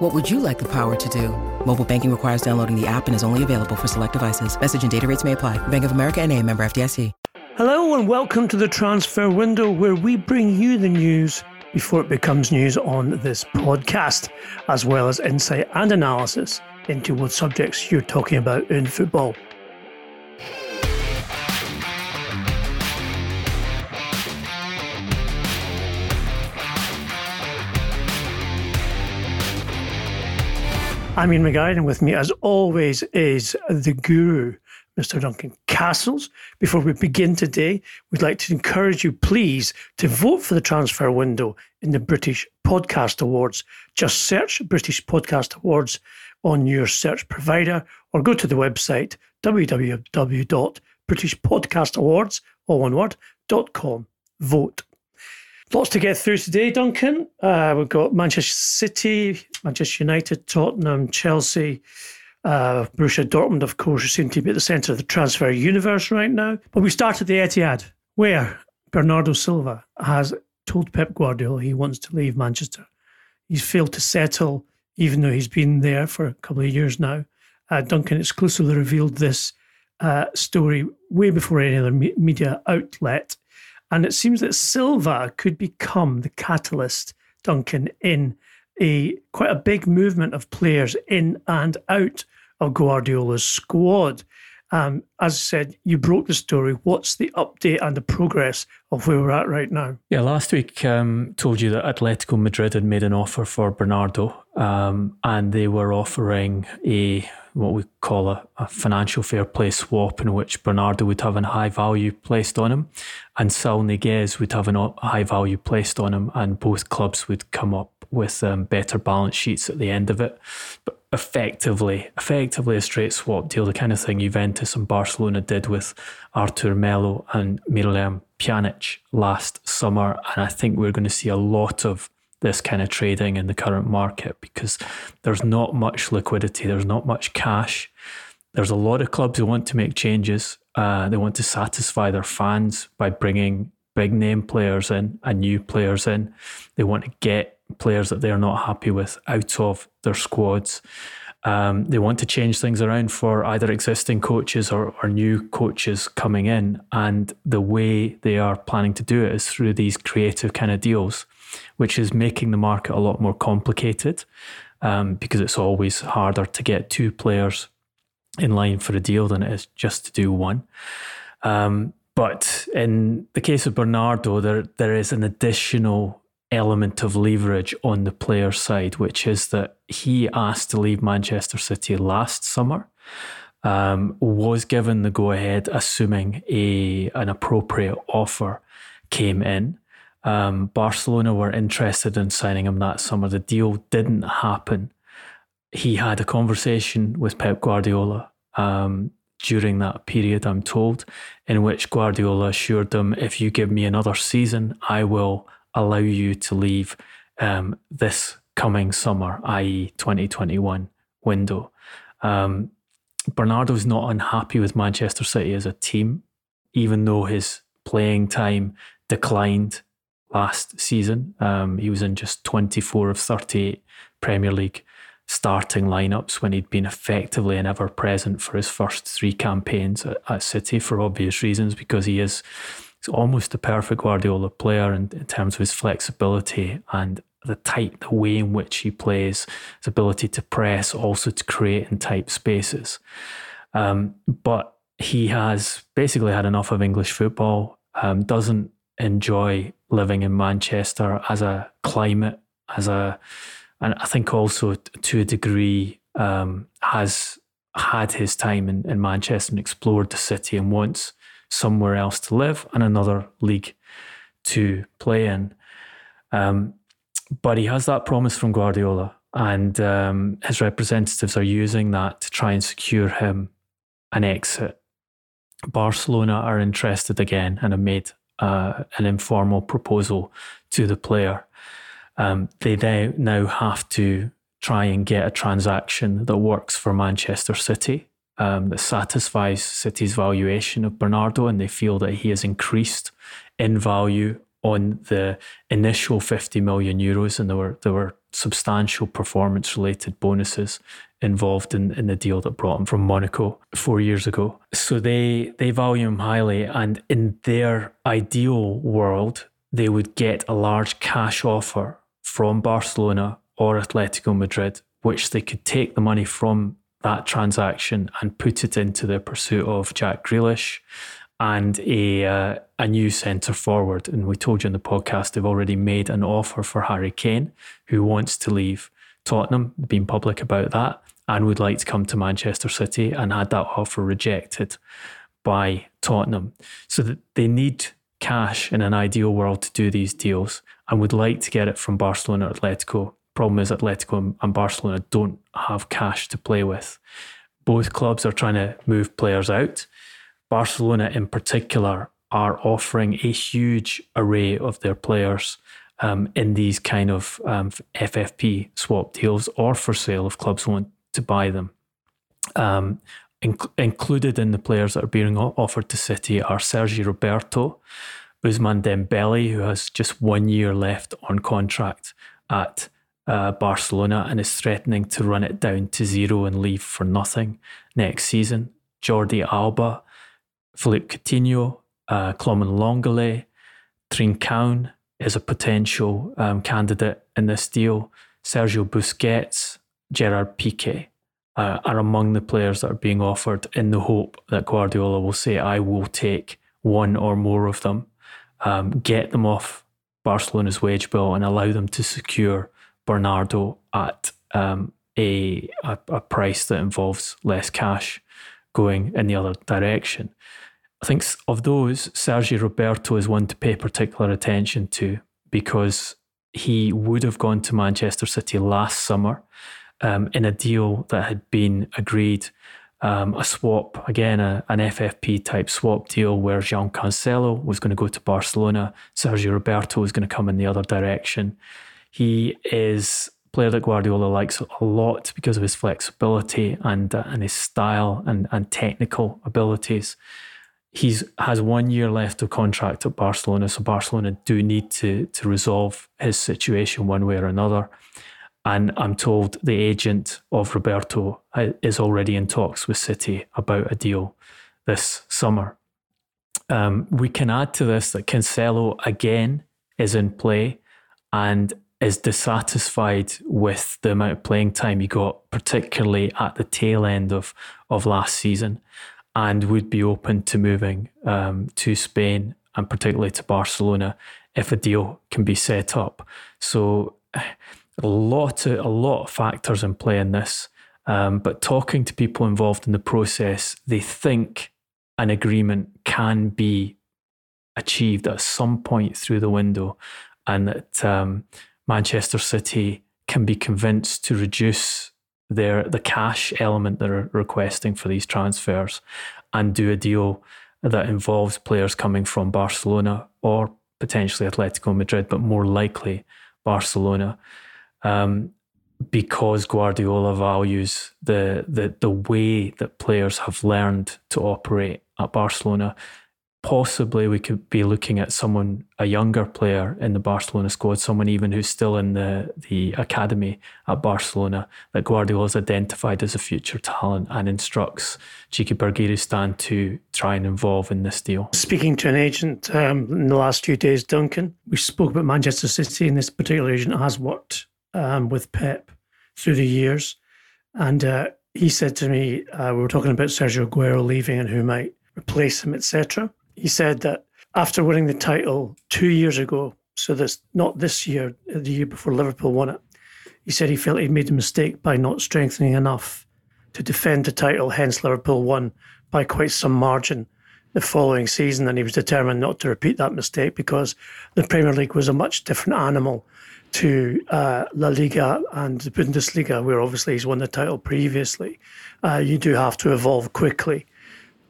What would you like the power to do? Mobile banking requires downloading the app and is only available for select devices. Message and data rates may apply. Bank of America and a member FDIC. Hello and welcome to the transfer window where we bring you the news before it becomes news on this podcast, as well as insight and analysis into what subjects you're talking about in football. I'm Ian McGuire, and with me, as always, is the guru, Mr. Duncan Castles. Before we begin today, we'd like to encourage you, please, to vote for the transfer window in the British Podcast Awards. Just search British Podcast Awards on your search provider or go to the website www.britishpodcastawards, all one word, .com. Vote. Lots to get through today, Duncan. Uh, we've got Manchester City, Manchester United, Tottenham, Chelsea, uh, Borussia Dortmund, of course, seem to be at the centre of the transfer universe right now. But we start at the Etihad, where Bernardo Silva has told Pep Guardiola he wants to leave Manchester. He's failed to settle, even though he's been there for a couple of years now. Uh, Duncan exclusively revealed this uh, story way before any other me- media outlet. And it seems that Silva could become the catalyst, Duncan, in a quite a big movement of players in and out of Guardiola's squad. Um, as I said, you broke the story. What's the update and the progress of where we're at right now? Yeah, last week um, told you that Atletico Madrid had made an offer for Bernardo, um, and they were offering a what we call a, a, financial fair play swap, in which Bernardo would have a high value placed on him, and Saul Niguez would have a high value placed on him, and both clubs would come up with um, better balance sheets at the end of it. But effectively, effectively a straight swap deal, the kind of thing Juventus and Barcelona did with Arthur Melo and Miralem Pjanic last summer. And I think we're going to see a lot of this kind of trading in the current market because there's not much liquidity, there's not much cash. There's a lot of clubs who want to make changes. Uh, they want to satisfy their fans by bringing big name players in and new players in. They want to get players that they're not happy with out of their squads. Um, they want to change things around for either existing coaches or, or new coaches coming in. And the way they are planning to do it is through these creative kind of deals, which is making the market a lot more complicated um, because it's always harder to get two players in line for a deal than it is just to do one. Um, but in the case of Bernardo, there there is an additional element of leverage on the player side, which is that he asked to leave Manchester City last summer. Um, was given the go ahead, assuming a an appropriate offer came in. Um, Barcelona were interested in signing him that summer. The deal didn't happen. He had a conversation with Pep Guardiola um, during that period, I'm told, in which Guardiola assured them, if you give me another season, I will allow you to leave um, this coming summer, i.e., 2021 window. Um, Bernardo's not unhappy with Manchester City as a team, even though his playing time declined last season. Um, he was in just 24 of 38 Premier League starting lineups when he'd been effectively and ever present for his first three campaigns at, at City for obvious reasons, because he is almost a perfect Guardiola player in, in terms of his flexibility and the type, the way in which he plays, his ability to press, also to create in tight spaces. Um, but he has basically had enough of English football, um, doesn't enjoy living in Manchester as a climate, as a, and I think also to a degree um, has had his time in, in Manchester and explored the city and wants somewhere else to live and another league to play in. Um, but he has that promise from Guardiola, and um, his representatives are using that to try and secure him an exit Barcelona are interested again and have made uh, an informal proposal to the player. Um, they now, now have to try and get a transaction that works for Manchester City, um, that satisfies City's valuation of Bernardo, and they feel that he has increased in value on the initial 50 million euros, and there were there were substantial performance related bonuses involved in, in the deal that brought him from Monaco four years ago. So they they value him highly, and in their ideal world, they would get a large cash offer from Barcelona or Atletico Madrid, which they could take the money from that transaction and put it into the pursuit of Jack Grealish and a uh, a new centre forward. And we told you in the podcast they've already made an offer for Harry Kane, who wants to leave Tottenham, been public about that, and would like to come to Manchester City, and had that offer rejected by Tottenham. So that they need cash in an ideal world to do these deals, and would like to get it from Barcelona, or Atletico. Problem is, Atletico and Barcelona don't have cash to play with. Both clubs are trying to move players out Barcelona, in particular, are offering a huge array of their players um, in these kind of um, FFP swap deals or for sale if clubs want to buy them. Um, inc- included in the players that are being offered to City are Sergi Roberto, Ousmane Dembele, who has just one year left on contract at uh, Barcelona and is threatening to run it down to zero and leave for nothing next season. Jordi Alba, Philippe Coutinho, uh, Clement Lenglet, Trincão is a potential um, candidate in this deal. Sergio Busquets, Gerard Piqué uh, are among the players that are being offered in the hope that Guardiola will say, I will take one or more of them, um, get them off Barcelona's wage bill and allow them to secure Bernardo at um, a, a, a price that involves less cash going in the other direction. I think of those, Sergio Roberto is one to pay particular attention to because he would have gone to Manchester City last summer um, in a deal that had been agreed, um, a swap, again, a, an FFP type swap deal where João Cancelo was going to go to Barcelona, Sergio Roberto was going to come in the other direction. He is player that Guardiola likes a lot because of his flexibility and, uh, and his style and, and technical abilities he's has one year left of contract at Barcelona, so Barcelona do need to to resolve his situation one way or another. And I'm told the agent of Roberto uh, is already in talks with City about a deal this summer. Um, we can add to this that Cancelo again is in play and is dissatisfied with the amount of playing time he got, particularly at the tail end of, of last season and would be open to moving um, to Spain and particularly to Barcelona if a deal can be set up. So a lot of, a lot of factors in play in this. Um, but talking to people involved in the process, they think an agreement can be achieved at some point through the window, and that um, Manchester City can be convinced to reduce their the cash element they're requesting for these transfers and do a deal that involves players coming from Barcelona or potentially Atletico Madrid, but more likely Barcelona. Um, because Guardiola values the, the the way that players have learned to operate at Barcelona possibly we could be looking at someone, a younger player in the Barcelona squad, someone even who's still in the, the academy at Barcelona that Guardiola has identified as a future talent and instructs Txiki Begiristain to try and involve in this deal. Speaking to an agent um, in the last few days, Duncan, we spoke about Manchester City, and this particular agent has worked um, with Pep through the years. And uh, he said to me, uh, we were talking about Sergio Aguero leaving and who might replace him, etc he said that after winning the title two years ago, so that's not this year, the year before Liverpool won it, he said he felt he'd made a mistake by not strengthening enough to defend the title, hence Liverpool won by quite some margin the following season, and he was determined not to repeat that mistake because the Premier League was a much different animal to uh, La Liga and the Bundesliga, where obviously he's won the title previously. Uh, you do have to evolve quickly.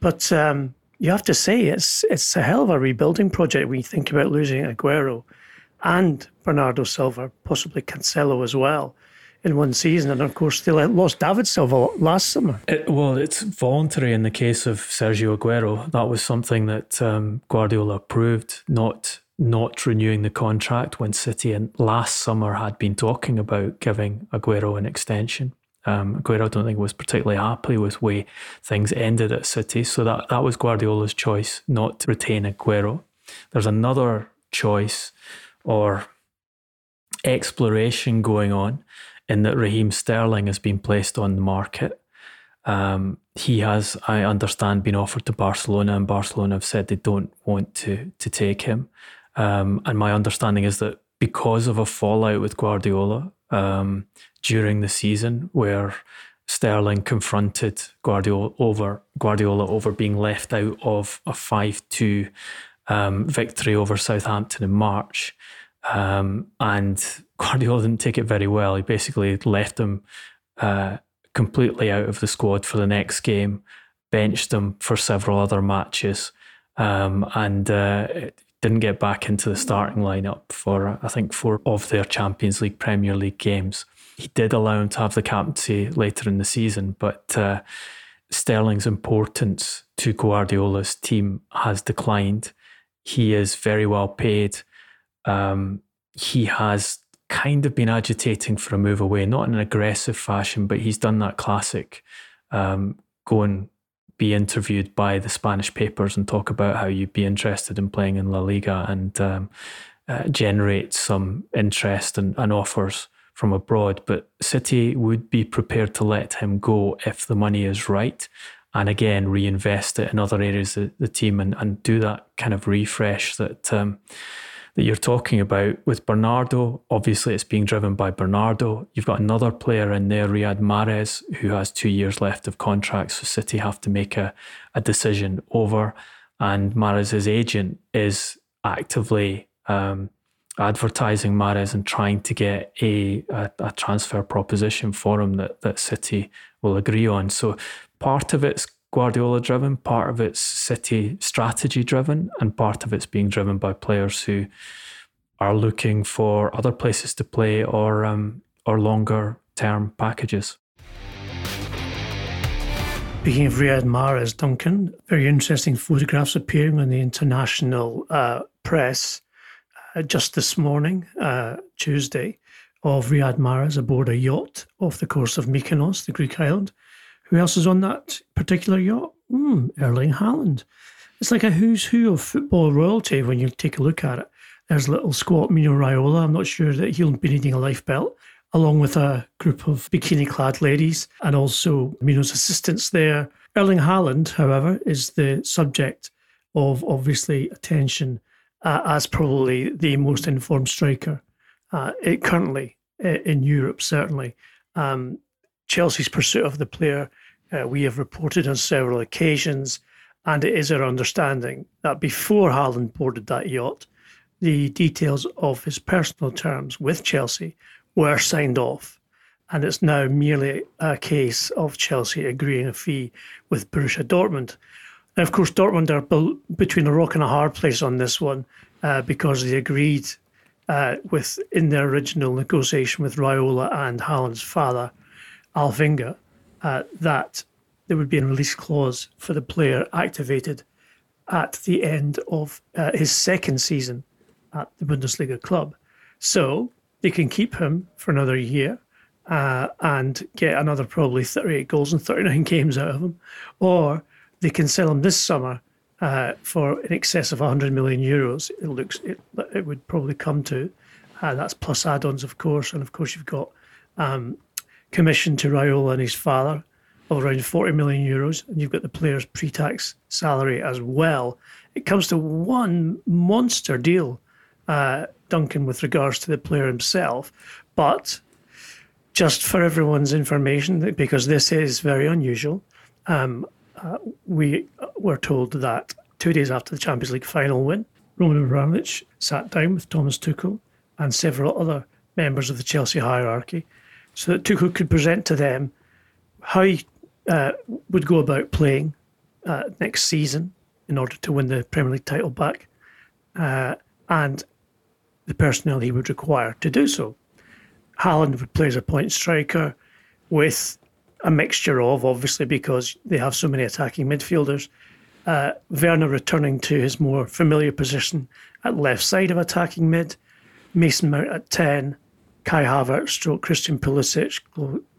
But um, you have to say it's it's a hell of a rebuilding project when you think about losing Aguero and Bernardo Silva, possibly Cancelo as well in one season. And of course, they lost David Silva last summer. It, well, it's voluntary in the case of Sergio Aguero. That was something that um, Guardiola approved, not not renewing the contract when City and last summer had been talking about giving Aguero an extension. Um, I don't think, was particularly happy with way things ended at City, so that that was Guardiola's choice not to retain Aguero. There's another choice or exploration going on in that Raheem Sterling has been placed on the market. Um, he has, I understand, been offered to Barcelona, and Barcelona have said they don't want to to take him. Um, and my understanding is that because of a fallout with Guardiola um, during the season, where Sterling confronted Guardiola over Guardiola over being left out of a five-two um, victory over Southampton in March, um, and Guardiola didn't take it very well. He basically left him uh, completely out of the squad for the next game, benched him for several other matches, um, and uh, didn't get back into the starting lineup for, I think, four of their Champions League, Premier League games. He did allow him to have the captaincy later in the season, but uh, Sterling's importance to Guardiola's team has declined. He is very well paid. Um, he has kind of been agitating for a move away, not in an aggressive fashion, but he's done that classic um, go and be interviewed by the Spanish papers and talk about how you'd be interested in playing in La Liga and um, uh, generate some interest and, and offers from abroad. But City would be prepared to let him go if the money is right. And again, reinvest it in other areas of the team and, and do that kind of refresh that um, that you're talking about with Bernardo. Obviously, it's being driven by Bernardo. You've got another player in there, Riyad Mahrez, who has two years left of contract. So City have to make a, a decision over. And Mahrez's agent is actively um, advertising Mahrez and trying to get a, a, a transfer proposition for him that, that City will agree on. So part of it's Guardiola driven, part of it's City strategy driven, and part of it's being driven by players who are looking for other places to play or um, or longer term packages. Speaking of Riyad Mahrez, Duncan, very interesting photographs appearing on the international uh, press uh, just this morning, uh, Tuesday, of Riyad Mahrez aboard a yacht off the coast of Mykonos, the Greek island, who else is on that particular yacht? Mm, Erling Haaland. It's like a who's who of football royalty when you take a look at it. There's little squat Mino Raiola. I'm not sure that he'll be needing a life belt, along with a group of bikini clad ladies and also Mino's assistants there. Erling Haaland, however, is the subject of obviously attention uh, as probably the most informed striker uh, currently uh, in Europe, certainly. Um, Chelsea's pursuit of the player uh, we have reported on several occasions, and it is our understanding that before Haaland boarded that yacht, the details of his personal terms with Chelsea were signed off. And it's now merely a case of Chelsea agreeing a fee with Borussia Dortmund. And of course, Dortmund are between a rock and a hard place on this one uh, because they agreed uh, with in their original negotiation with Raiola and Haaland's father, Alf-Inge, uh, that there would be a release clause for the player activated at the end of uh, his second season at the Bundesliga club. So they can keep him for another year uh, and get another probably 38 goals and 39 games out of him. Or they can sell him this summer uh, for in excess of 100 million euros. It looks it, it would probably come to. Uh, that's plus add-ons, of course, and of course you've got um, commission to Raiola and his father of around 40 million euros, and you've got the player's pre tax salary as well. It comes to one monster deal, uh, Duncan, with regards to the player himself. But just for everyone's information, because this is very unusual, um, uh, we were told that two days after the Champions League final win, Roman Abramovich sat down with Thomas Tuchel and several other members of the Chelsea hierarchy so that Tuchel could present to them how he uh, would go about playing uh, next season in order to win the Premier League title back, uh, and the personnel he would require to do so. Haaland would play as a point striker with a mixture of, obviously, because they have so many attacking midfielders. Uh, Werner returning to his more familiar position at left side of attacking mid, Mason Mount at 10, Kai Havertz, stroke Christian Pulisic,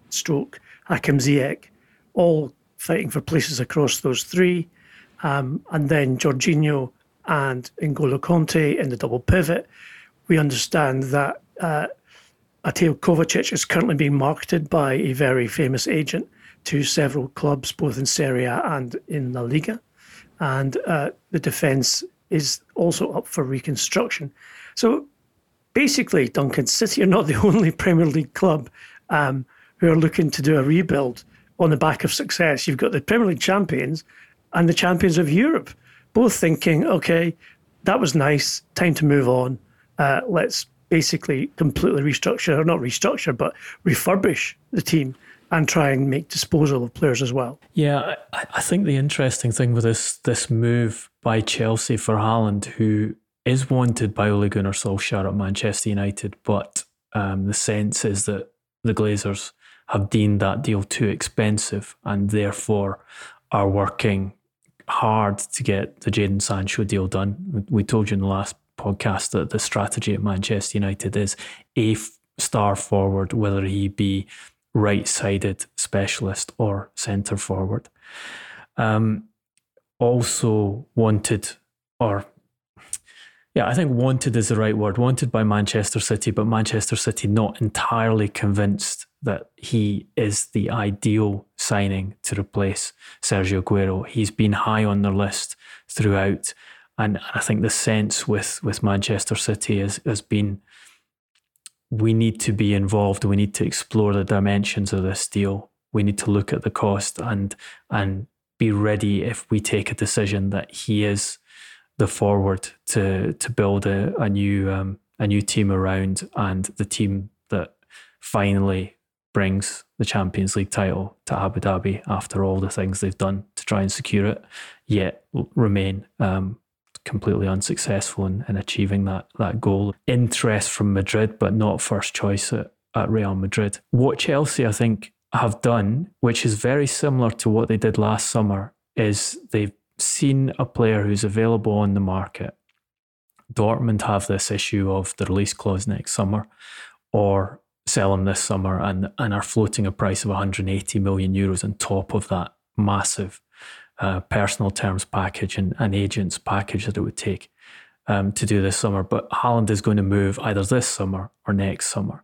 stroke Hakim Ziyech, all fighting for places across those three. Um, and then Jorginho and N'Golo Kanté in the double pivot. We understand that uh, Mateo Kovacic is currently being marketed by a very famous agent to several clubs, both in Serie A and in La Liga. And uh, the defence is also up for reconstruction. So basically, Duncan City are not the only Premier League club um, who are looking to do a rebuild on the back of success. You've got the Premier League champions and the champions of Europe, both thinking, okay, that was nice, time to move on. Uh, let's basically completely restructure, or not restructure, but refurbish the team and try and make disposal of players as well. Yeah, I, I think the interesting thing with this this move by Chelsea for Haaland, who is wanted by Ole Gunnar Solskjaer at Manchester United, but um, the sense is that the Glazers have deemed that deal too expensive and therefore are working hard to get the Jadon Sancho deal done. We told you in the last podcast that the strategy at Manchester United is a star forward, whether he be right sided specialist or centre forward. Um, also wanted, or yeah, I think wanted is the right word, wanted by Manchester City, but Manchester City not entirely convinced that he is the ideal signing to replace Sergio Aguero. He's been high on their list throughout. And I think the sense with, with Manchester City has, has been we need to be involved. We need to explore the dimensions of this deal. We need to look at the cost and and be ready if we take a decision that he is the forward to to build a, a new um, a new team around and the team that finally brings the Champions League title to Abu Dhabi after all the things they've done to try and secure it, yet remain um, completely unsuccessful in, in achieving that that goal. Interest from Madrid, but not first choice at, at Real Madrid. What Chelsea, I think, have done, which is very similar to what they did last summer, is they've seen a player who's available on the market. Dortmund have this issue of the release clause next summer, or sell him this summer and, and are floating a price of 180 million euros on top of that massive uh, personal terms package and an agent's package that it would take um, to do this summer. But Haaland is going to move either this summer or next summer.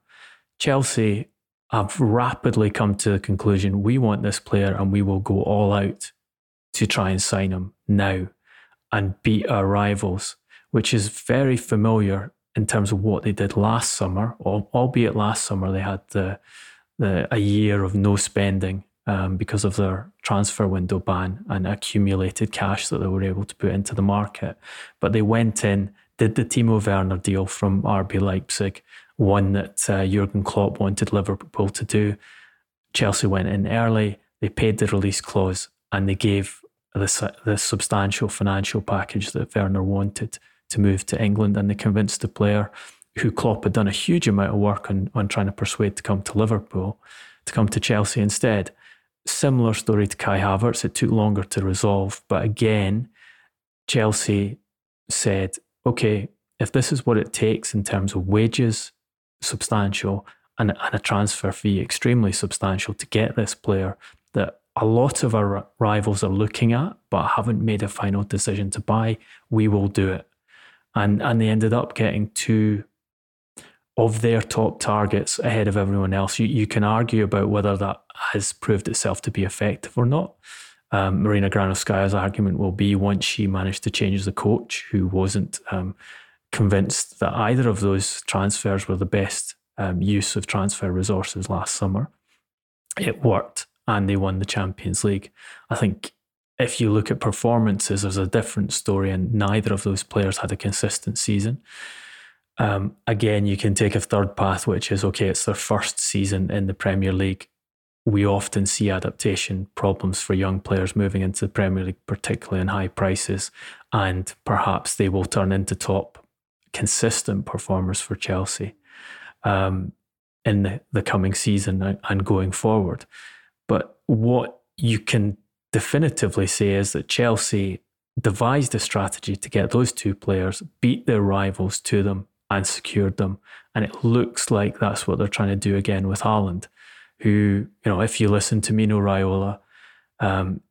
Chelsea have rapidly come to the conclusion we want this player and we will go all out to try and sign him now and beat our rivals, which is very familiar in terms of what they did last summer, albeit last summer they had the, the a year of no spending um, because of their transfer window ban and accumulated cash that they were able to put into the market. But they went in, did the Timo Werner deal from RB Leipzig, one that uh, Jurgen Klopp wanted Liverpool to do. Chelsea went in early, they paid the release clause, and they gave the, the substantial financial package that Werner wanted to move to England. And they convinced the player who Klopp had done a huge amount of work on, on trying to persuade to come to Liverpool, to come to Chelsea instead. Similar story to Kai Havertz. It took longer to resolve. But again, Chelsea said, okay, if this is what it takes in terms of wages, substantial, and, and a transfer fee extremely substantial to get this player a lot of our rivals are looking at but haven't made a final decision to buy, we will do it. And and they ended up getting two of their top targets ahead of everyone else. You, you can argue about whether that has proved itself to be effective or not. Um, Marina Granovskaya's argument will be once she managed to change the coach, who wasn't um, convinced that either of those transfers were the best um, use of transfer resources last summer. It worked and they won the Champions League. I think if you look at performances, there's a different story, and neither of those players had a consistent season. Um, again, you can take a third path, which is okay, it's their first season in the Premier League. we often see adaptation problems for young players moving into the Premier League, particularly in high prices, and perhaps they will turn into top consistent performers for Chelsea um, in the, the coming season and going forward. But what you can definitively say is that Chelsea devised a strategy to get those two players, beat their rivals to them, and secured them. And it looks like that's what they're trying to do again with Haaland who, you know, if you listen to Mino Raiola, um,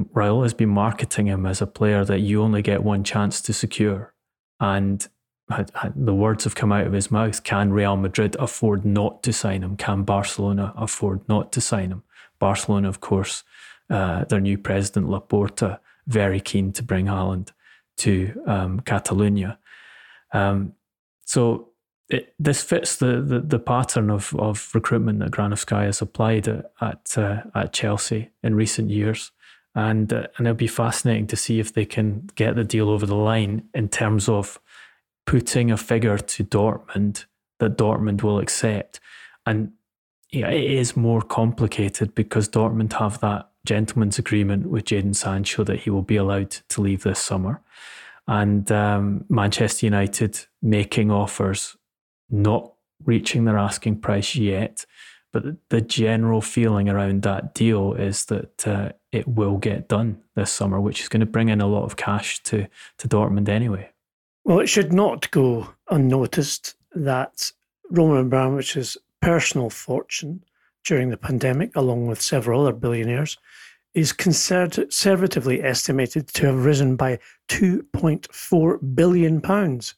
Raiola has been marketing him as a player that you only get one chance to secure. And the words have come out of his mouth. Can Real Madrid afford not to sign him? Can Barcelona afford not to sign him? Barcelona, of course, uh, their new president Laporta, very keen to bring Haaland to um, Catalonia. Um, so it, this fits the, the, the pattern of, of recruitment that Granovskaya has applied at at, uh, at Chelsea in recent years, and uh, and it'll be fascinating to see if they can get the deal over the line in terms of putting a figure to Dortmund that Dortmund will accept, and yeah, it is more complicated because Dortmund have that gentleman's agreement with Jadon Sancho that he will be allowed to leave this summer, and um, Manchester United making offers not reaching their asking price yet. But the general feeling around that deal is that uh, it will get done this summer, which is going to bring in a lot of cash to, to Dortmund anyway. Well, it should not go unnoticed that Roman Abramovich's personal fortune during the pandemic, along with several other billionaires, is conservatively estimated to have risen by 2.4 billion pounds.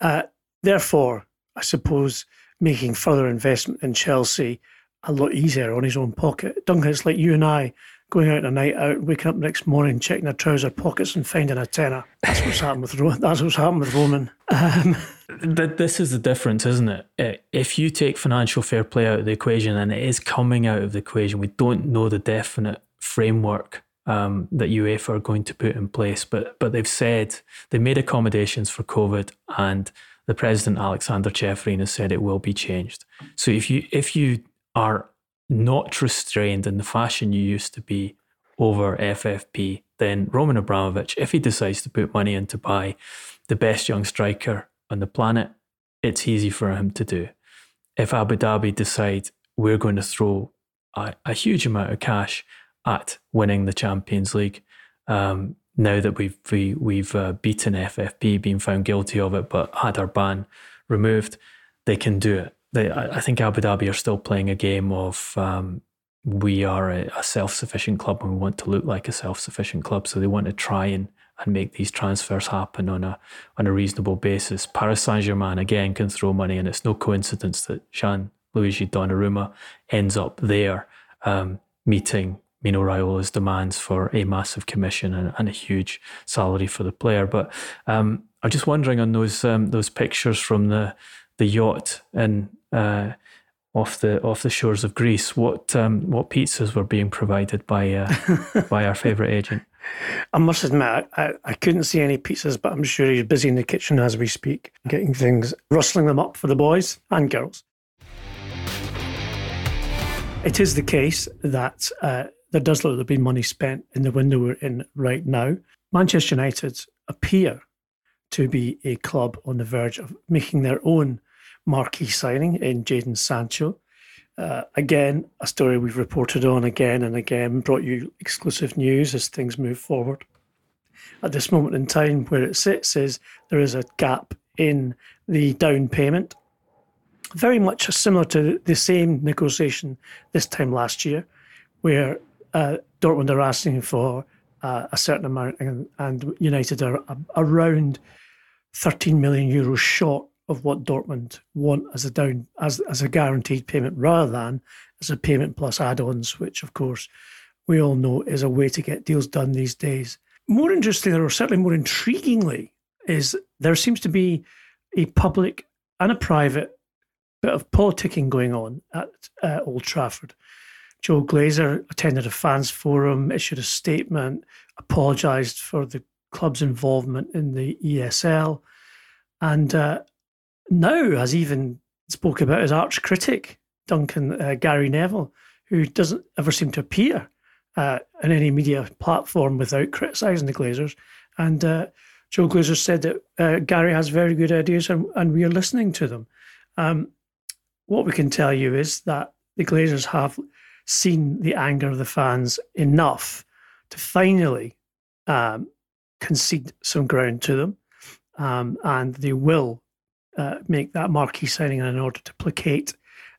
Uh, therefore, I suppose, making further investment in Chelsea a lot easier on his own pocket. Duncan, it's like you and I going out on a night out, waking up next morning, checking our trouser pockets and finding a tenner. That's what's happened with Ro- that's what's happened with Roman. Um, this is the difference, isn't it? If you take financial fair play out of the equation, and it is coming out of the equation, we don't know the definite framework um, that UEFA are going to put in place. But but they've said they made accommodations for COVID and the president Alexander Ceferin has said it will be changed. So if you if you are not restrained in the fashion you used to be over FFP, then Roman Abramovich, if he decides to put money in to buy the best young striker on the planet, it's easy for him to do. If Abu Dhabi decide we're going to throw a, a huge amount of cash at winning the Champions League, um, now that we've we, we've uh, beaten FFP, been found guilty of it, but had our ban removed, they can do it. They, I, think Abu Dhabi are still playing a game of um, we are a, a self-sufficient club and we want to look like a self-sufficient club, so they want to try and and make these transfers happen on a on a reasonable basis. Paris Saint Germain again can throw money, and it's no coincidence that Jean Luigi Donnarumma ends up there um, meeting Mino Raiola's demands for a massive commission and, and a huge salary for the player. But um, I'm just wondering on those um, those pictures from the the yacht and uh, off the off the shores of Greece, what um, what pizzas were being provided by uh, by our favourite agent? I must admit, I, I couldn't see any pizzas, but I'm sure he's busy in the kitchen as we speak, getting things, rustling them up for the boys and girls. It is the case that uh, there does look to been money spent in the window we're in right now. Manchester United appear to be a club on the verge of making their own marquee signing in Jadon Sancho. Uh, again, a story we've reported on again and again, brought you exclusive news as things move forward. At this moment in time, where it sits is there is a gap in the down payment, very much similar to the same negotiation this time last year, where uh, Dortmund are asking for uh, a certain amount, and, and United are around 13 million euros short of what Dortmund want as a down as as a guaranteed payment, rather than as a payment plus add-ons, which of course we all know is a way to get deals done these days. More interestingly, or certainly more intriguingly, is there seems to be a public and a private bit of politicking going on at uh, Old Trafford. Joel Glazer attended a fans forum, issued a statement, apologised for the club's involvement in the ESL, and uh, now has even spoke about his arch critic, Duncan uh, Gary Neville, who doesn't ever seem to appear uh, in any media platform without criticising the Glazers. And uh, Joel Glazer said that uh, Gary has very good ideas and, and we are listening to them. Um, what we can tell you is that the Glazers have seen the anger of the fans enough to finally um, concede some ground to them. Um, and they will uh, make that marquee signing in order to placate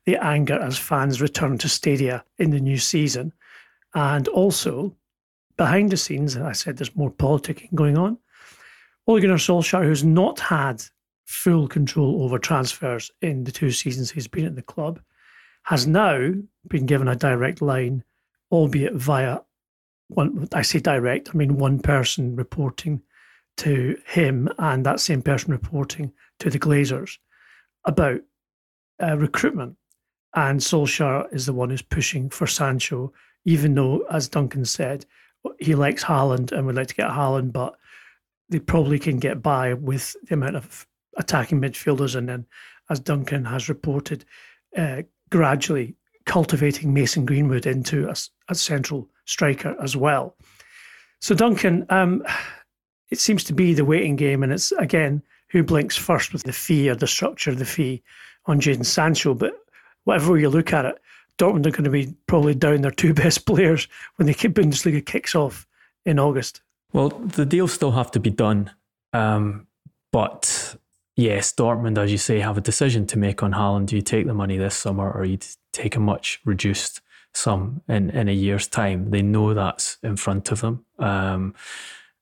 the anger as fans return to stadia in the new season. And also, behind the scenes, I said there's more politicking going on. Ole Gunnar Solskjaer, who's not had full control over transfers in the two seasons he's been at the club, has now been given a direct line, albeit via one. I say direct, I mean one person reporting to him and that same person reporting to the Glazers about uh, recruitment. And Solskjaer is the one who's pushing for Sancho, even though, as Duncan said, he likes Haaland and would like to get Haaland, but they probably can get by with the amount of attacking midfielders. And then, as Duncan has reported, uh, gradually cultivating Mason Greenwood into a, a, central striker as well. So, Duncan, um, it seems to be the waiting game, and it's again who blinks first with the fee or the structure of the fee on Jadon Sancho. But whatever way you look at it, Dortmund are going to be probably down their two best players when the Bundesliga kicks off in August. Well, the deals still have to be done. Um, but yes, Dortmund, as you say, have a decision to make on Haaland. Do you take the money this summer or you take a much reduced sum in, in a year's time? They know that's in front of them. Um,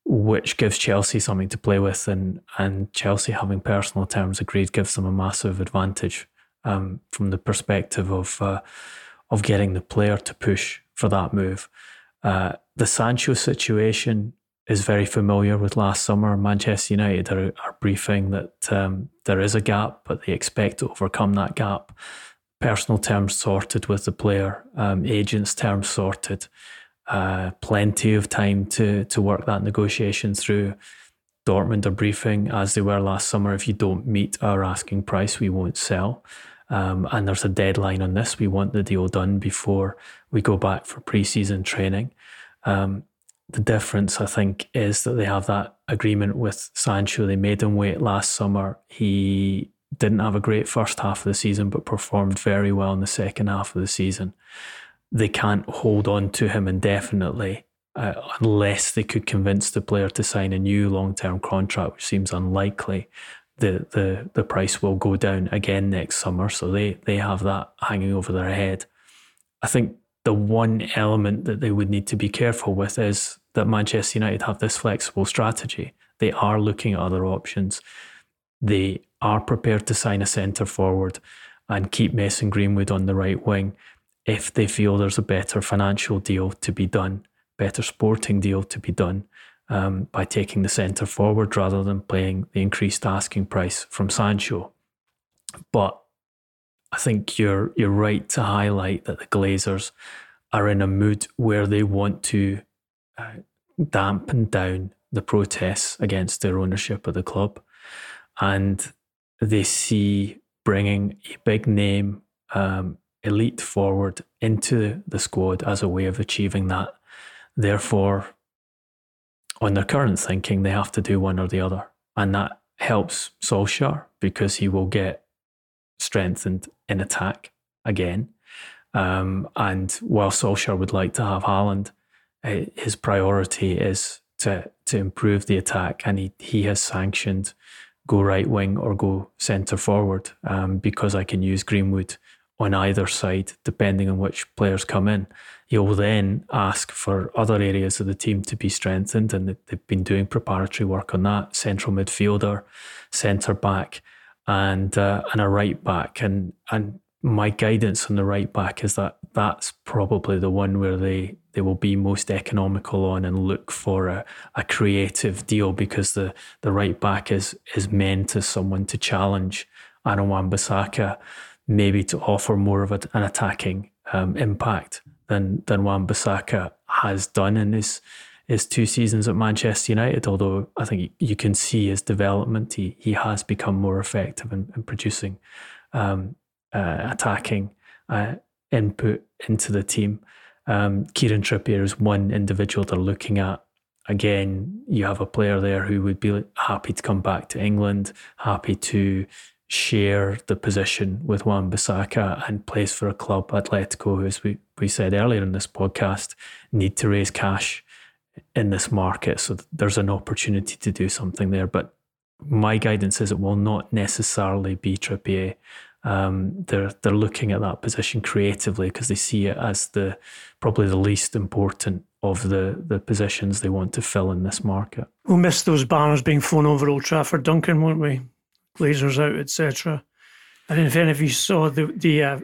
which gives Chelsea something to play with, and and Chelsea having personal terms agreed gives them a massive advantage um, from the perspective of uh, of getting the player to push for that move. Uh, the Sancho situation is very familiar with last summer. Manchester United are, are briefing that um, there is a gap, but they expect to overcome that gap. Personal terms sorted with the player, um, agents terms sorted. Uh, plenty of time to to work that negotiation through. Dortmund are briefing as they were last summer. If you don't meet our asking price, we won't sell. Um, and there's a deadline on this. We want the deal done before we go back for pre-season training. Um, the difference, I think, is that they have that agreement with Sancho. They made him wait last summer. He didn't have a great first half of the season, but performed very well in the second half of the season they can't hold on to him indefinitely uh, unless they could convince the player to sign a new long term contract, which seems unlikely. The, the the price will go down again next summer, so they they have that hanging over their head. I think the one element that they would need to be careful with is that Manchester United have this flexible strategy. They are looking at other options. They are prepared to sign a centre forward and keep Mason Greenwood on the right wing if they feel there's a better financial deal to be done, better sporting deal to be done um, by taking the centre forward rather than playing the increased asking price from Sancho. But I think you're you're right to highlight that the Glazers are in a mood where they want to uh, dampen down the protests against their ownership of the club, and they see bringing a big name um, elite forward into the squad as a way of achieving that. Therefore, on their current thinking, they have to do one or the other. And that helps Solskjaer because he will get strengthened in attack again. Um, and while Solskjaer would like to have Haaland, uh, his priority is to to improve the attack, and he he has sanctioned go right wing or go centre forward um, because I can use Greenwood on either side, depending on which players come in. You'll then ask for other areas of the team to be strengthened, and they've been doing preparatory work on that central midfielder, centre back, and uh, and a right back. And and my guidance on the right back is that that's probably the one where they, they will be most economical on and look for a, a creative deal because the, the right back is is meant as someone to challenge Aaron Wan-Bissaka maybe to offer more of a, an attacking um, impact than than Wan Bissaka has done in his his two seasons at Manchester United. Although I think you can see his development, he he has become more effective in, in producing um, uh, attacking uh, input into the team. Um, Kieran Trippier is one individual they're looking at. Again, you have a player there who would be happy to come back to England, happy to share the position with Wan Bissaka and plays for a club, Atletico, who, as we, we said earlier in this podcast, need to raise cash in this market. So there's an opportunity to do something there. But my guidance is it will not necessarily be Trippier. Um, they're they're looking at that position creatively because they see it as the probably the least important of the the positions they want to fill in this market. We'll miss those banners being flown over Old Trafford, Duncan, won't we? Glazers out, etc. And if any of you saw the the uh,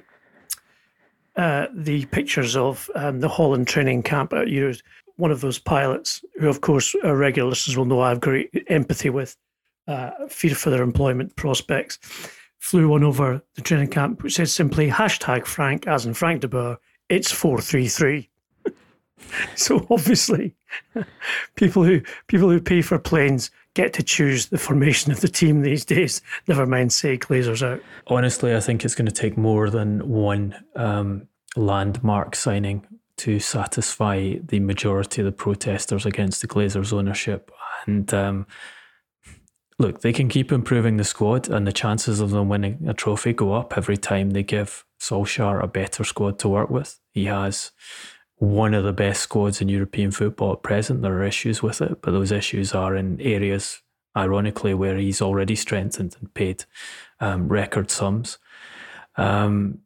uh, the pictures of um, the Holland training camp at Euros. One of those pilots, who of course our regular listeners will know I have great empathy with, uh, fear for their employment prospects, flew one over the training camp which said simply hashtag Frank, as in Frank de Boer, it's four three three. So obviously, people who people who pay for planes get to choose the formation of the team these days. Never mind, say Glazers out. Honestly, I think it's going to take more than one um, landmark signing to satisfy the majority of the protesters against the Glazers' ownership. And um, look, they can keep improving the squad, and the chances of them winning a trophy go up every time they give Solskjaer a better squad to work with. He has one of the best squads in European football at present. There are issues with it, but those issues are in areas, ironically, where he's already strengthened and paid um, record sums. Um,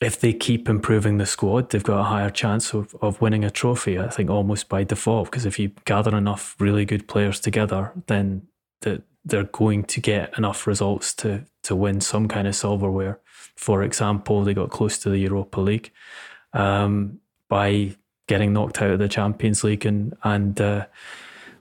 if they keep improving the squad, they've got a higher chance of, of winning a trophy, I think, almost by default. Because if you gather enough really good players together, then the, they're going to get enough results to, to win some kind of silverware. For example, they got close to the Europa League. Um, by getting knocked out of the Champions League and and uh,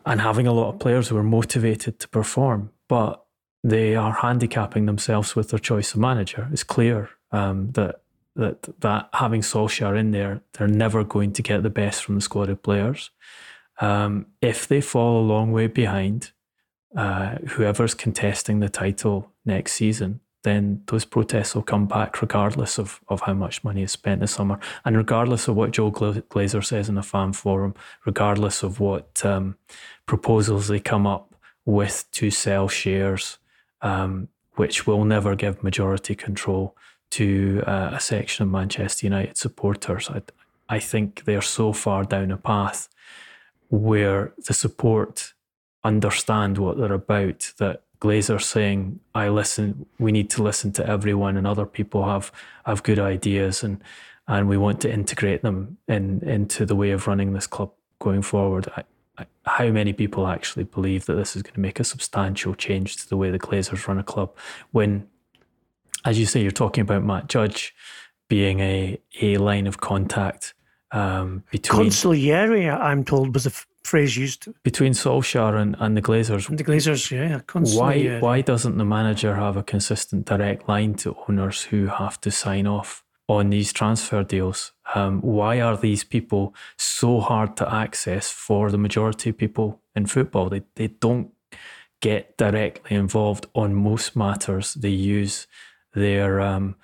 and having a lot of players who are motivated to perform, but they are handicapping themselves with their choice of manager. It's clear um, that that that having Solskjaer in there, they're never going to get the best from the squad of players. Um, if they fall a long way behind, uh, whoever's contesting the title next season, then those protests will come back regardless of, of how much money is spent this summer and regardless of what Joel Glazer says in a fan forum, regardless of what um, proposals they come up with to sell shares, um, which will never give majority control to uh, a section of Manchester United supporters. I, I think they're so far down a path where the support understand what they're about that Glazer saying, "I listen. We need to listen to everyone, and other people have have good ideas, and and we want to integrate them in into the way of running this club going forward." I, how many people actually believe that this is going to make a substantial change to the way the Glazers run a club? When, as you say, you're talking about Matt Judge being a a line of contact um, between consigliere. I'm told was a phrase used between Solskjaer and, and the Glazers. And the Glazers, yeah, constantly. Why why doesn't the manager have a consistent direct line to owners who have to sign off on these transfer deals? Um, why are these people so hard to access for the majority of people in football? They they don't get directly involved on most matters. They use their um,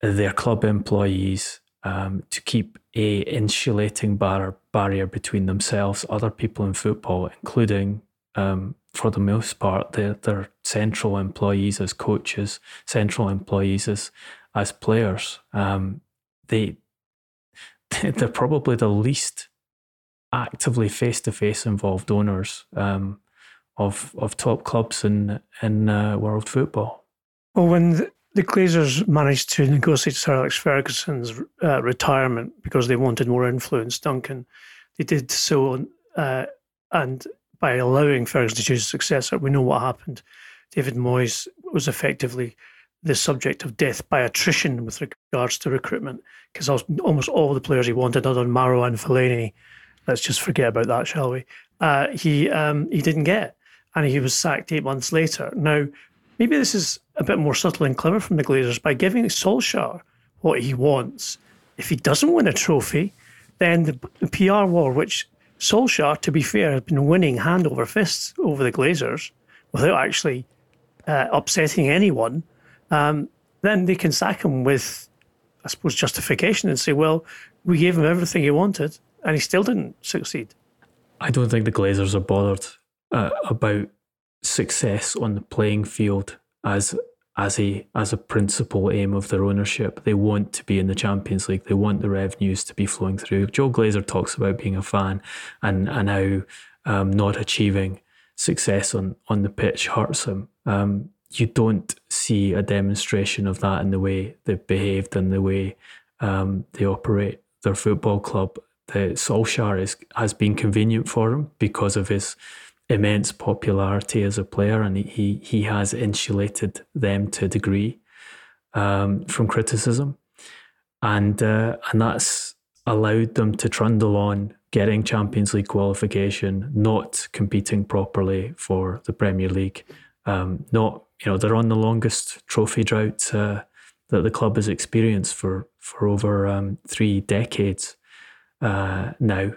their club employees um, to keep a insulating bar- barrier between themselves, other people in football, including, um, for the most part, their, their central employees as coaches, central employees as as players. Um, they they're probably the least actively face to face involved owners um, of of top clubs in in uh, world football. Well, when the Glazers managed to negotiate Sir Alex Ferguson's uh, retirement because they wanted more influence. Duncan, they did so, uh, and by allowing Ferguson to choose a successor, we know what happened. David Moyes was effectively the subject of death by attrition with regards to recruitment because almost all the players he wanted, other than Mata and Fellaini, let's just forget about that, shall we? Uh, he um, he didn't get, and he was sacked eight months later. Now maybe this is a bit more subtle and clever from the Glazers by giving Solskjaer what he wants. If he doesn't win a trophy, then the, the PR war, which Solskjaer, to be fair, has been winning hand over fist over the Glazers without actually uh, upsetting anyone, um, then they can sack him with I suppose, justification and say, well, we gave him everything he wanted and he still didn't succeed. I don't think the Glazers are bothered uh, about success on the playing field as as a as a principal aim of their ownership. They want to be in the Champions League. They want the revenues to be flowing through. Joel Glazer talks about being a fan and and how um, not achieving success on on the pitch hurts him. Um, you don't see a demonstration of that in the way they've behaved and the way um, they operate their football club. The Solskjaer is, has been convenient for him because of his immense popularity as a player, and he he has insulated them to a degree um, from criticism, and uh, and that's allowed them to trundle on, getting Champions League qualification, not competing properly for the Premier League, um, not you know they're on the longest trophy drought uh, that the club has experienced for for over um, three decades uh, now.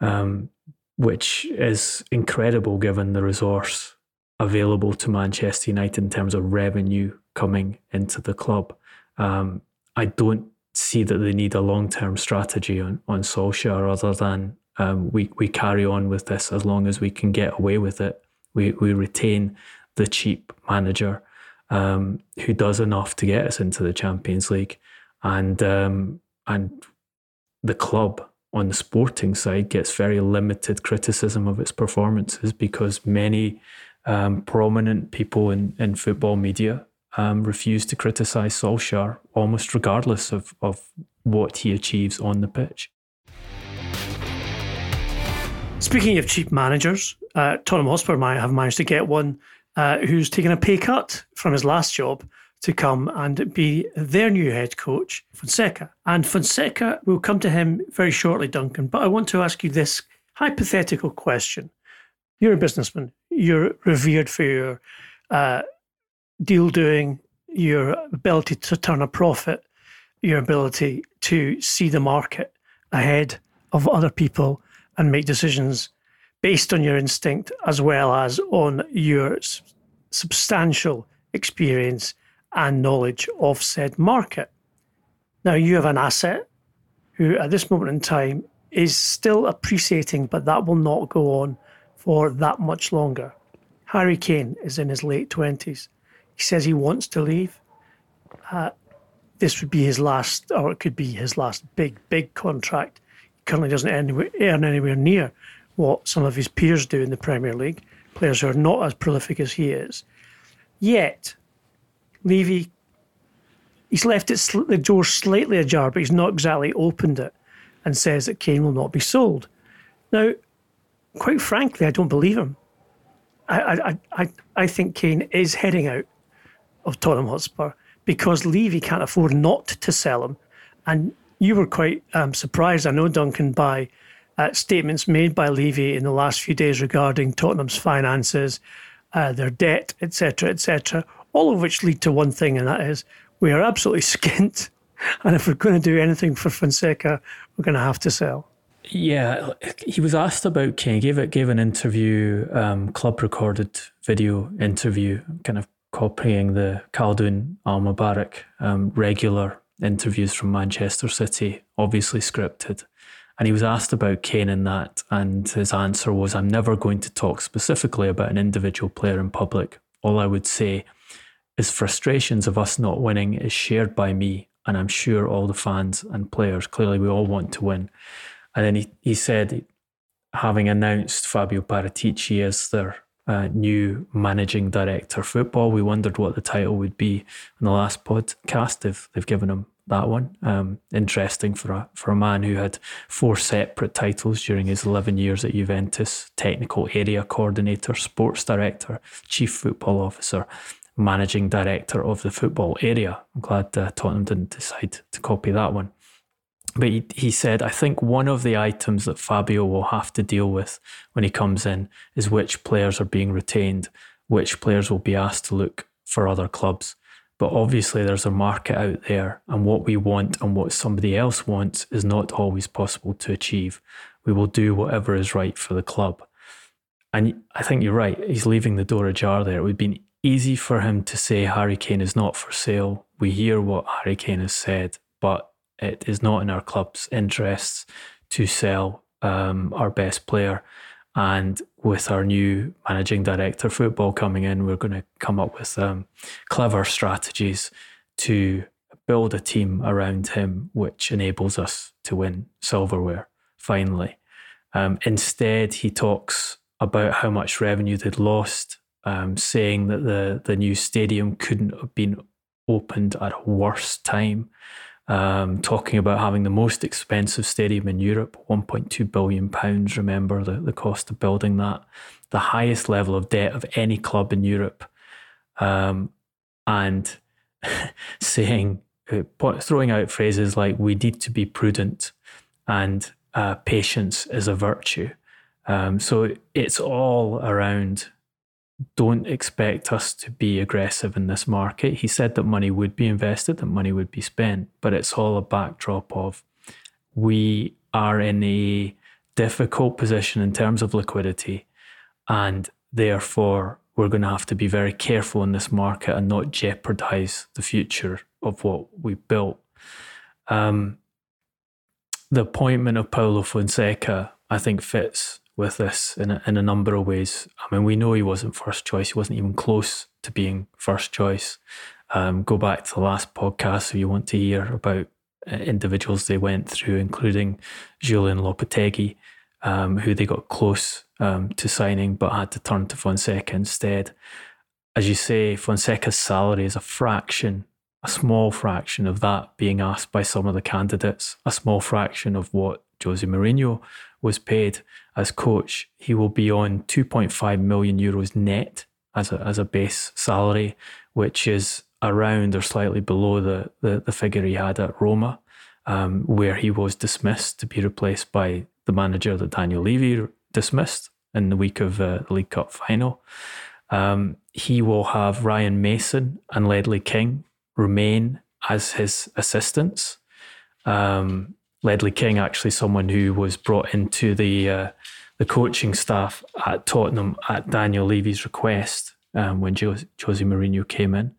Um, which is incredible given the resource available to Manchester United in terms of revenue coming into the club. Um, I don't see that they need a long term strategy on, on Solskjaer other than um, we, we carry on with this as long as we can get away with it. We, we retain the cheap manager um, who does enough to get us into the Champions League. And, um, and the club on the sporting side gets very limited criticism of its performances because many um, prominent people in, in football media um, refuse to criticise Solskjaer almost regardless of, of what he achieves on the pitch. Speaking of cheap managers, uh, Tottenham Hotspur might have managed to get one uh, who's taken a pay cut from his last job to come and be their new head coach, Fonseca. And Fonseca will come to him very shortly, Duncan. But I want to ask you this hypothetical question. You're a businessman, you're revered for your uh, deal doing, your ability to turn a profit, your ability to see the market ahead of other people and make decisions based on your instinct as well as on your substantial experience and knowledge of said market. Now, you have an asset who, at this moment in time, is still appreciating, but that will not go on for that much longer. Harry Kane is in his late 20s. He says he wants to leave. Uh, this would be his last, or it could be his last big, big contract. He currently doesn't earn anywhere near what some of his peers do in the Premier League, players who are not as prolific as he is. Yet, Levy, he's left it sl- the door slightly ajar, but he's not exactly opened it and says that Kane will not be sold. Now, quite frankly, I don't believe him. I, I, I, I think Kane is heading out of Tottenham Hotspur because Levy can't afford not to sell him. And you were quite um, surprised, I know, Duncan, by uh, statements made by Levy in the last few days regarding Tottenham's finances, uh, their debt, etc., etc all of which lead to one thing, and that is we are absolutely skint. And if we're going to do anything for Fonseca, we're going to have to sell. Yeah, he was asked about Kane. Gave it gave an interview, um, club recorded video interview, kind of copying the Khaldoon Al Mubarak um, regular interviews from Manchester City, obviously scripted. And he was asked about Kane in that, and his answer was, "I'm never going to talk specifically about an individual player in public. All I would say his frustrations of us not winning is shared by me, and I'm sure all the fans and players. Clearly, we all want to win. And then he, he said, having announced Fabio Paratici as their uh, new managing director football, we wondered what the title would be in the last podcast. If they've given him that one, um, interesting for a for a man who had four separate titles during his eleven years at Juventus: technical area coordinator, sports director, chief football officer, managing director of the football area. I'm glad uh, Tottenham didn't decide to copy that one. But he, he said, I think one of the items that Fabio will have to deal with when he comes in is which players are being retained, which players will be asked to look for other clubs. But obviously, there's a market out there, and what we want and what somebody else wants is not always possible to achieve. We will do whatever is right for the club. And I think you're right. He's leaving the door ajar there. It would have been easy for him to say Harry Kane is not for sale. We hear what Harry Kane has said, but it is not in our club's interests to sell um, our best player. And with our new managing director football coming in, we're going to come up with um, clever strategies to build a team around him, which enables us to win silverware finally. Um, instead, he talks about how much revenue they'd lost, um, saying that the, the new stadium couldn't have been opened at a worse time um, talking about having the most expensive stadium in Europe, 1.2 billion pounds. Remember the, the cost of building that, the highest level of debt of any club in Europe, um, and saying, uh, throwing out phrases like "we need to be prudent" and uh, "patience is a virtue." Um, so it's all around don't expect us to be aggressive in this market. He said that money would be invested, that money would be spent, but it's all a backdrop of we are in a difficult position in terms of liquidity, and therefore we're going to have to be very careful in this market and not jeopardize the future of what we built. Um, the appointment of Paulo Fonseca, I think, fits with this in a, in a number of ways. I mean, we know he wasn't first choice. He wasn't even close to being first choice. Um, go back to the last podcast if you want to hear about uh, individuals they went through, including Julen Lopetegui, um, who they got close um, to signing but had to turn to Fonseca instead. As you say, Fonseca's salary is a fraction, a small fraction of that being asked by some of the candidates, a small fraction of what Jose Mourinho was paid as coach, he will be on 2.5 million euros net as a, as a base salary, which is around or slightly below the, the, the figure he had at Roma, um, where he was dismissed to be replaced by the manager that Daniel Levy dismissed in the week of uh, the League Cup final. Um, he will have Ryan Mason and Ledley King remain as his assistants. Um, Ledley King, actually someone who was brought into the uh, the coaching staff at Tottenham at Daniel Levy's request um, when Jose, Jose Mourinho came in.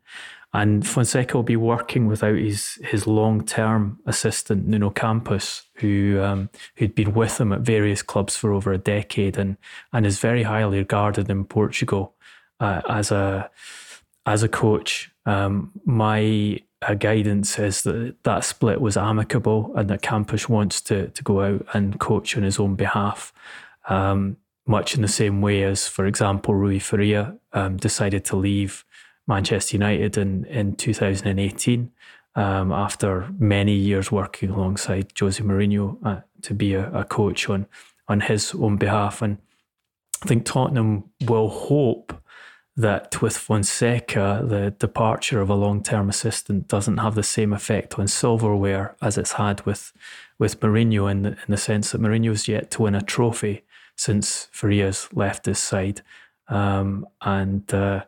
And Fonseca will be working without his his long term assistant Nuno Campos, who um, who'd been with him at various clubs for over a decade and and is very highly regarded in Portugal uh, as a as a coach. Um, my uh, guidance is that that split was amicable and that Campos wants to to go out and coach on his own behalf. Um, much in the same way as, for example, Rui Faria um, decided to leave Manchester United in, in 2018 um, after many years working alongside Jose Mourinho uh, to be a, a, coach on, on his own behalf. And I think Tottenham will hope that with Fonseca, the departure of a long term assistant doesn't have the same effect on silverware as it's had with, with Mourinho, in the, in the sense that Mourinho's yet to win a trophy since Faria's left his side. Um, and uh,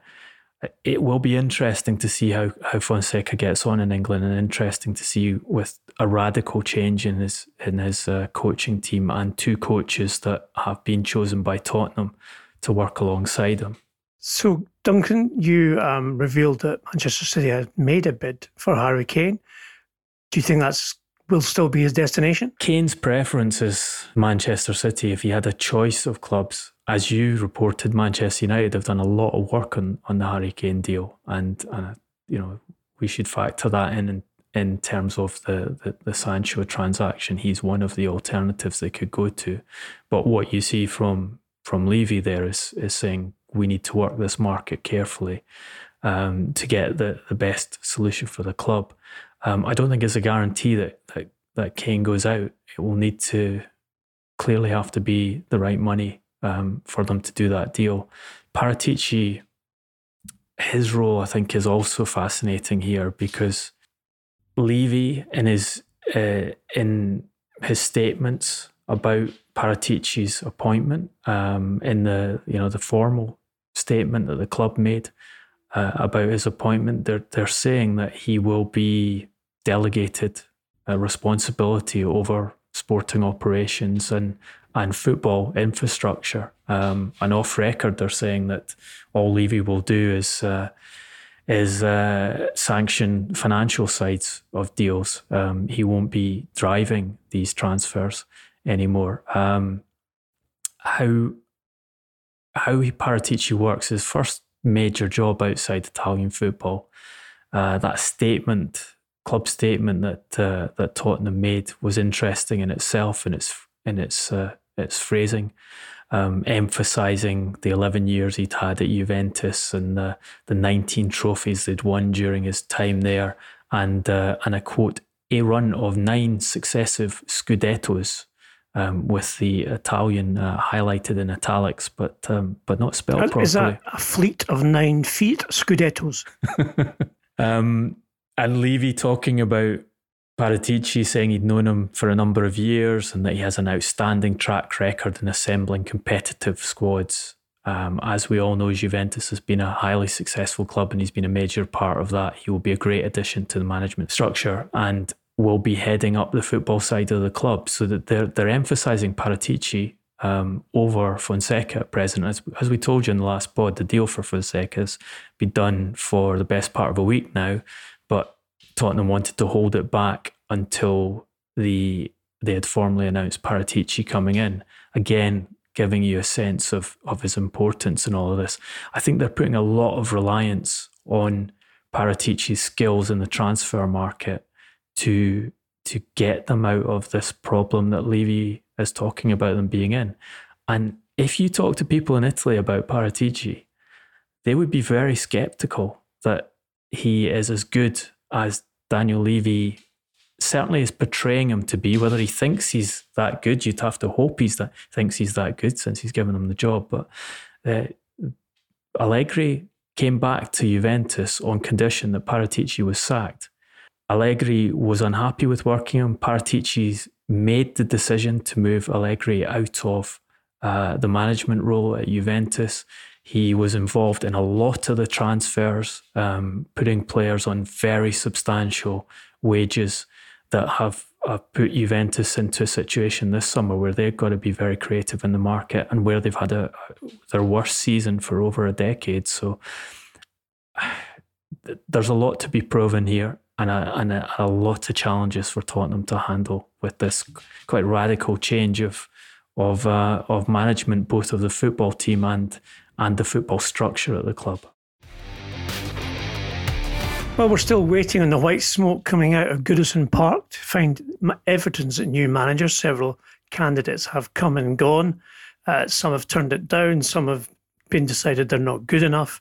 it will be interesting to see how, how Fonseca gets on in England, and interesting to see with a radical change in his in his uh, coaching team and two coaches that have been chosen by Tottenham to work alongside him. So, Duncan, you um, revealed that Manchester City had made a bid for Harry Kane. Do you think that's will still be his destination? Kane's preference is Manchester City. If he had a choice of clubs, as you reported, Manchester United have done a lot of work on, on the Harry Kane deal, and uh, you know we should factor that in, in in terms of the, the, the Sancho transaction. He's one of the alternatives they could go to, but what you see from from Levy there is is saying we need to work this market carefully um, to get the, the best solution for the club. Um, I don't think it's a guarantee that, that that Kane goes out. It will need to clearly have to be the right money um, for them to do that deal. Paratici, his role I think is also fascinating here because Levy in his uh, in his statements about Paratici's appointment um, in the you know the formal statement that the club made uh, about his appointment, they're they're saying that he will be delegated uh, responsibility over sporting operations and and football infrastructure. Um, and off record, they're saying that all Levy will do is uh, is uh, sanction financial sides of deals. Um, he won't be driving these transfers anymore. Um, how how he Paratici works, his first major job outside Italian football, uh, that statement, club statement that uh, that Tottenham made was interesting in itself and its in its uh, its phrasing um, emphasizing the 11 years he'd had at Juventus and the, the 19 trophies they'd won during his time there. And, uh, and I quote, a run of nine successive Scudettos. Um, with the Italian uh, highlighted in italics, but um, but not spelled properly. Is that a fleet of nine feet Scudettos? um, and Levy talking about Paratici saying he'd known him for a number of years and that he has an outstanding track record in assembling competitive squads. Um, as we all know, Juventus has been a highly successful club and he's been a major part of that. He will be a great addition to the management structure and will be heading up the football side of the club. So that they're, they're emphasising Paratici um, over Fonseca at present. As, as we told you in the last pod, the deal for Fonseca has been done for the best part of a week now. But Tottenham wanted to hold it back until the they had formally announced Paratici coming in. Again, giving you a sense of of his importance in all of this. I think they're putting a lot of reliance on Paratici's skills in the transfer market to to get them out of this problem that Levy is talking about them being in. And if you talk to people in Italy about Paratici, they would be very skeptical that he is as good as Daniel Levy certainly is portraying him to be. Whether he thinks he's that good, you'd have to hope he's that thinks he's that good since he's given him the job. But uh, Allegri came back to Juventus on condition that Paratici was sacked. Allegri was unhappy with working him. Paratici made the decision to move Allegri out of uh, the management role at Juventus. He was involved in a lot of the transfers, um, putting players on very substantial wages that have, have put Juventus into a situation this summer where they've got to be very creative in the market and where they've had a, their worst season for over a decade. So there's a lot to be proven here and a, and a, a lot of challenges for Tottenham to handle with this quite radical change of of uh, of management, both of the football team and and the football structure at the club. Well, we're still waiting on the white smoke coming out of Goodison Park to find Everton's new manager. Several candidates have come and gone. Uh, some have turned it down. Some have been decided they're not good enough.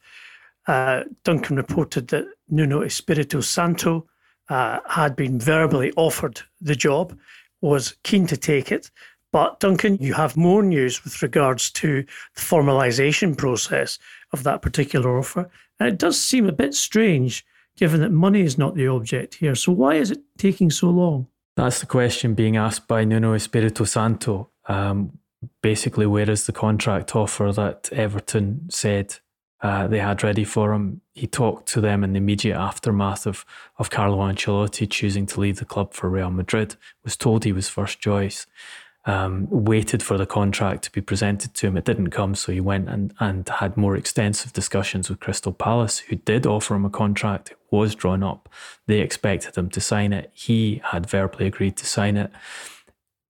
Uh, Duncan reported that Nuno Espirito Santo uh, had been verbally offered the job, was keen to take it, but Duncan, you have more news with regards to the formalisation process of that particular offer. And it does seem a bit strange given that money is not the object here. So why is it taking so long? That's the question being asked by Nuno Espirito Santo. Um, basically, where is the contract offer that Everton said uh, they had ready for him? He talked to them in the immediate aftermath of, of Carlo Ancelotti choosing to leave the club for Real Madrid, was told he was first choice um, waited for the contract to be presented to him. It didn't come, so he went and, and had more extensive discussions with Crystal Palace, who did offer him a contract. It was drawn up. They expected him to sign it. He had verbally agreed to sign it.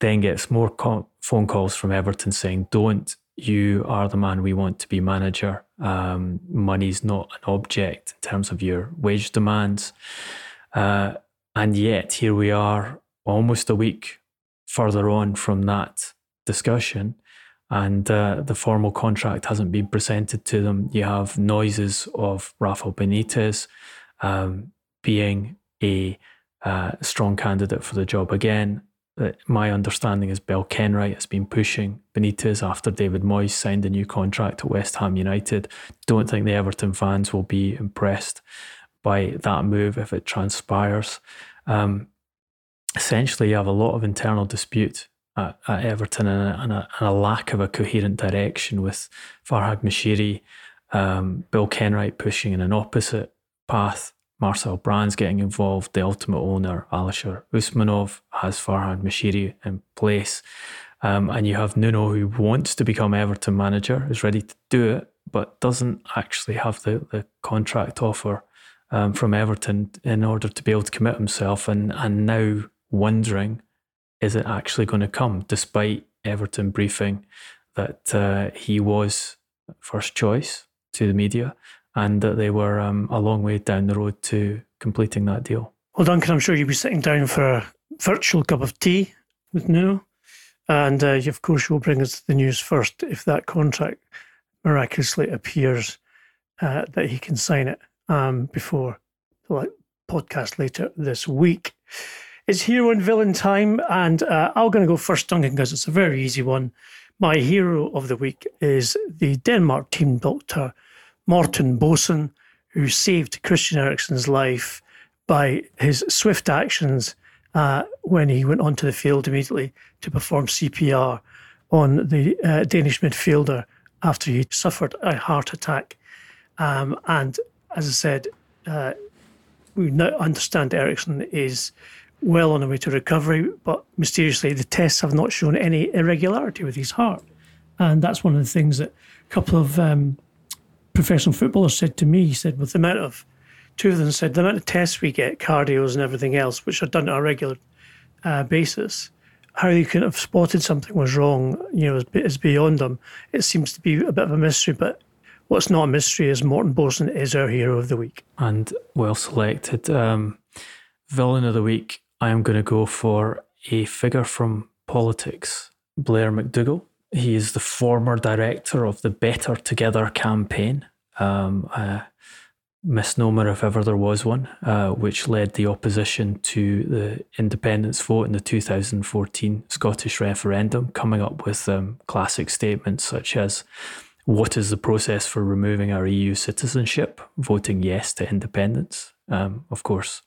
Then gets more phone calls from Everton saying, Don't, you are the man we want to be manager. Um, money's not an object in terms of your wage demands. Uh, and yet, here we are, almost a week further on from that discussion and uh, the formal contract hasn't been presented to them. You have noises of Rafa Benitez um, being a uh, strong candidate for the job again. Uh, my understanding is Bill Kenwright has been pushing Benitez after David Moyes signed a new contract at West Ham United. Don't think the Everton fans will be impressed by that move if it transpires. Um, essentially you have a lot of internal dispute at, at Everton and a, and, a, and a, lack of a coherent direction with Farhad Moshiri, um, Bill Kenwright pushing in an opposite path, Marcel Brands getting involved, the ultimate owner, Alisher Usmanov, has Farhad Moshiri in place. Um, and you have Nuno, who wants to become Everton manager, is ready to do it, but doesn't actually have the, the contract offer um, from Everton in order to be able to commit himself, and and now wondering, is it actually going to come? Despite Everton briefing that uh, he was first choice to the media, and that they were um, a long way down the road to completing that deal. Well, Duncan, I'm sure you'll be sitting down for a virtual cup of tea with Nuno. And uh, of course, you'll bring us the news first if that contract miraculously appears uh, that he can sign it um, before the podcast later this week. It's hero and villain time, and uh, I'm going to go first, Duncan, because it's a very easy one. My hero of the week is the Denmark team doctor, Morten Boesen, who saved Christian Eriksen's life by his swift actions uh, when he went onto the field immediately to perform CPR on the uh, Danish midfielder after he suffered a heart attack. Um, and as I said, uh, we now understand Eriksen is well on the way to recovery, but mysteriously the tests have not shown any irregularity with his heart. And that's one of the things that a couple of um, professional footballers said to me. He said, with the amount of, two of them said, the amount of tests we get, cardios and everything else, which are done on a regular uh, basis, how you could have spotted something was wrong, you know, is, is beyond them. It seems to be a bit of a mystery, but what's not a mystery is Morten Boesen is our hero of the week. And well selected. Um, villain of the week, I am going to go for a figure from politics, Blair McDougall. He is the former director of the Better Together campaign, um, a misnomer if ever there was one, uh, which led the opposition to the independence vote in the 2014 Scottish referendum, coming up with um, classic statements such as, What is the process for removing our EU citizenship? Voting yes to independence. Um, of course,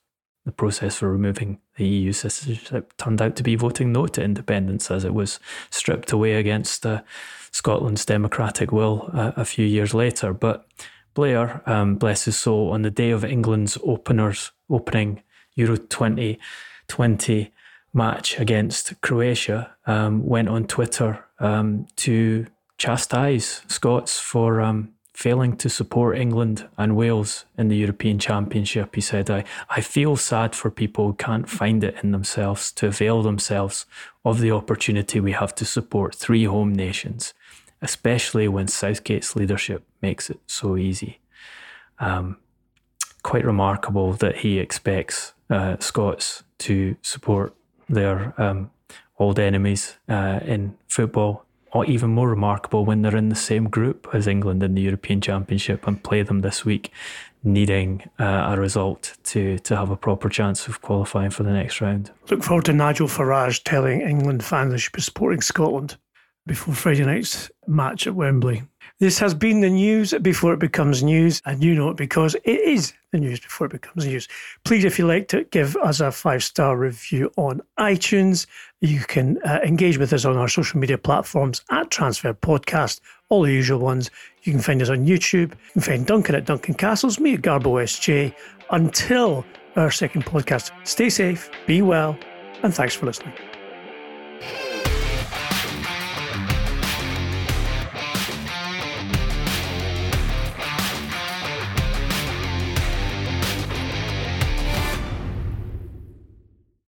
the process for removing the EU citizenship turned out to be voting no to independence as it was stripped away against uh, Scotland's democratic will uh, a few years later. But Blair, um, bless his soul, on the day of England's openers opening Euro 2020 match against Croatia, um, went on Twitter um, to chastise Scots for um, failing to support England and Wales in the European Championship. He said, I, I feel sad for people who can't find it in themselves to avail themselves of the opportunity we have to support three home nations, especially when Southgate's leadership makes it so easy. Um, quite remarkable that he expects uh, Scots to support their um, old enemies uh, in football or even more remarkable when they're in the same group as England in the European Championship and play them this week, needing uh, a result to to have a proper chance of qualifying for the next round. Look forward to Nigel Farage telling England fans they should be supporting Scotland before Friday night's match at Wembley. This has been the news before it becomes news, and you know it because it is the news before it becomes news. Please, if you like to give us a five star review on iTunes, you can uh, engage with us on our social media platforms at Transfer Podcast, all the usual ones. You can find us on YouTube. You can find Duncan at Duncan Castles, me at Garbo SJ. Until our second podcast, stay safe, be well, and thanks for listening.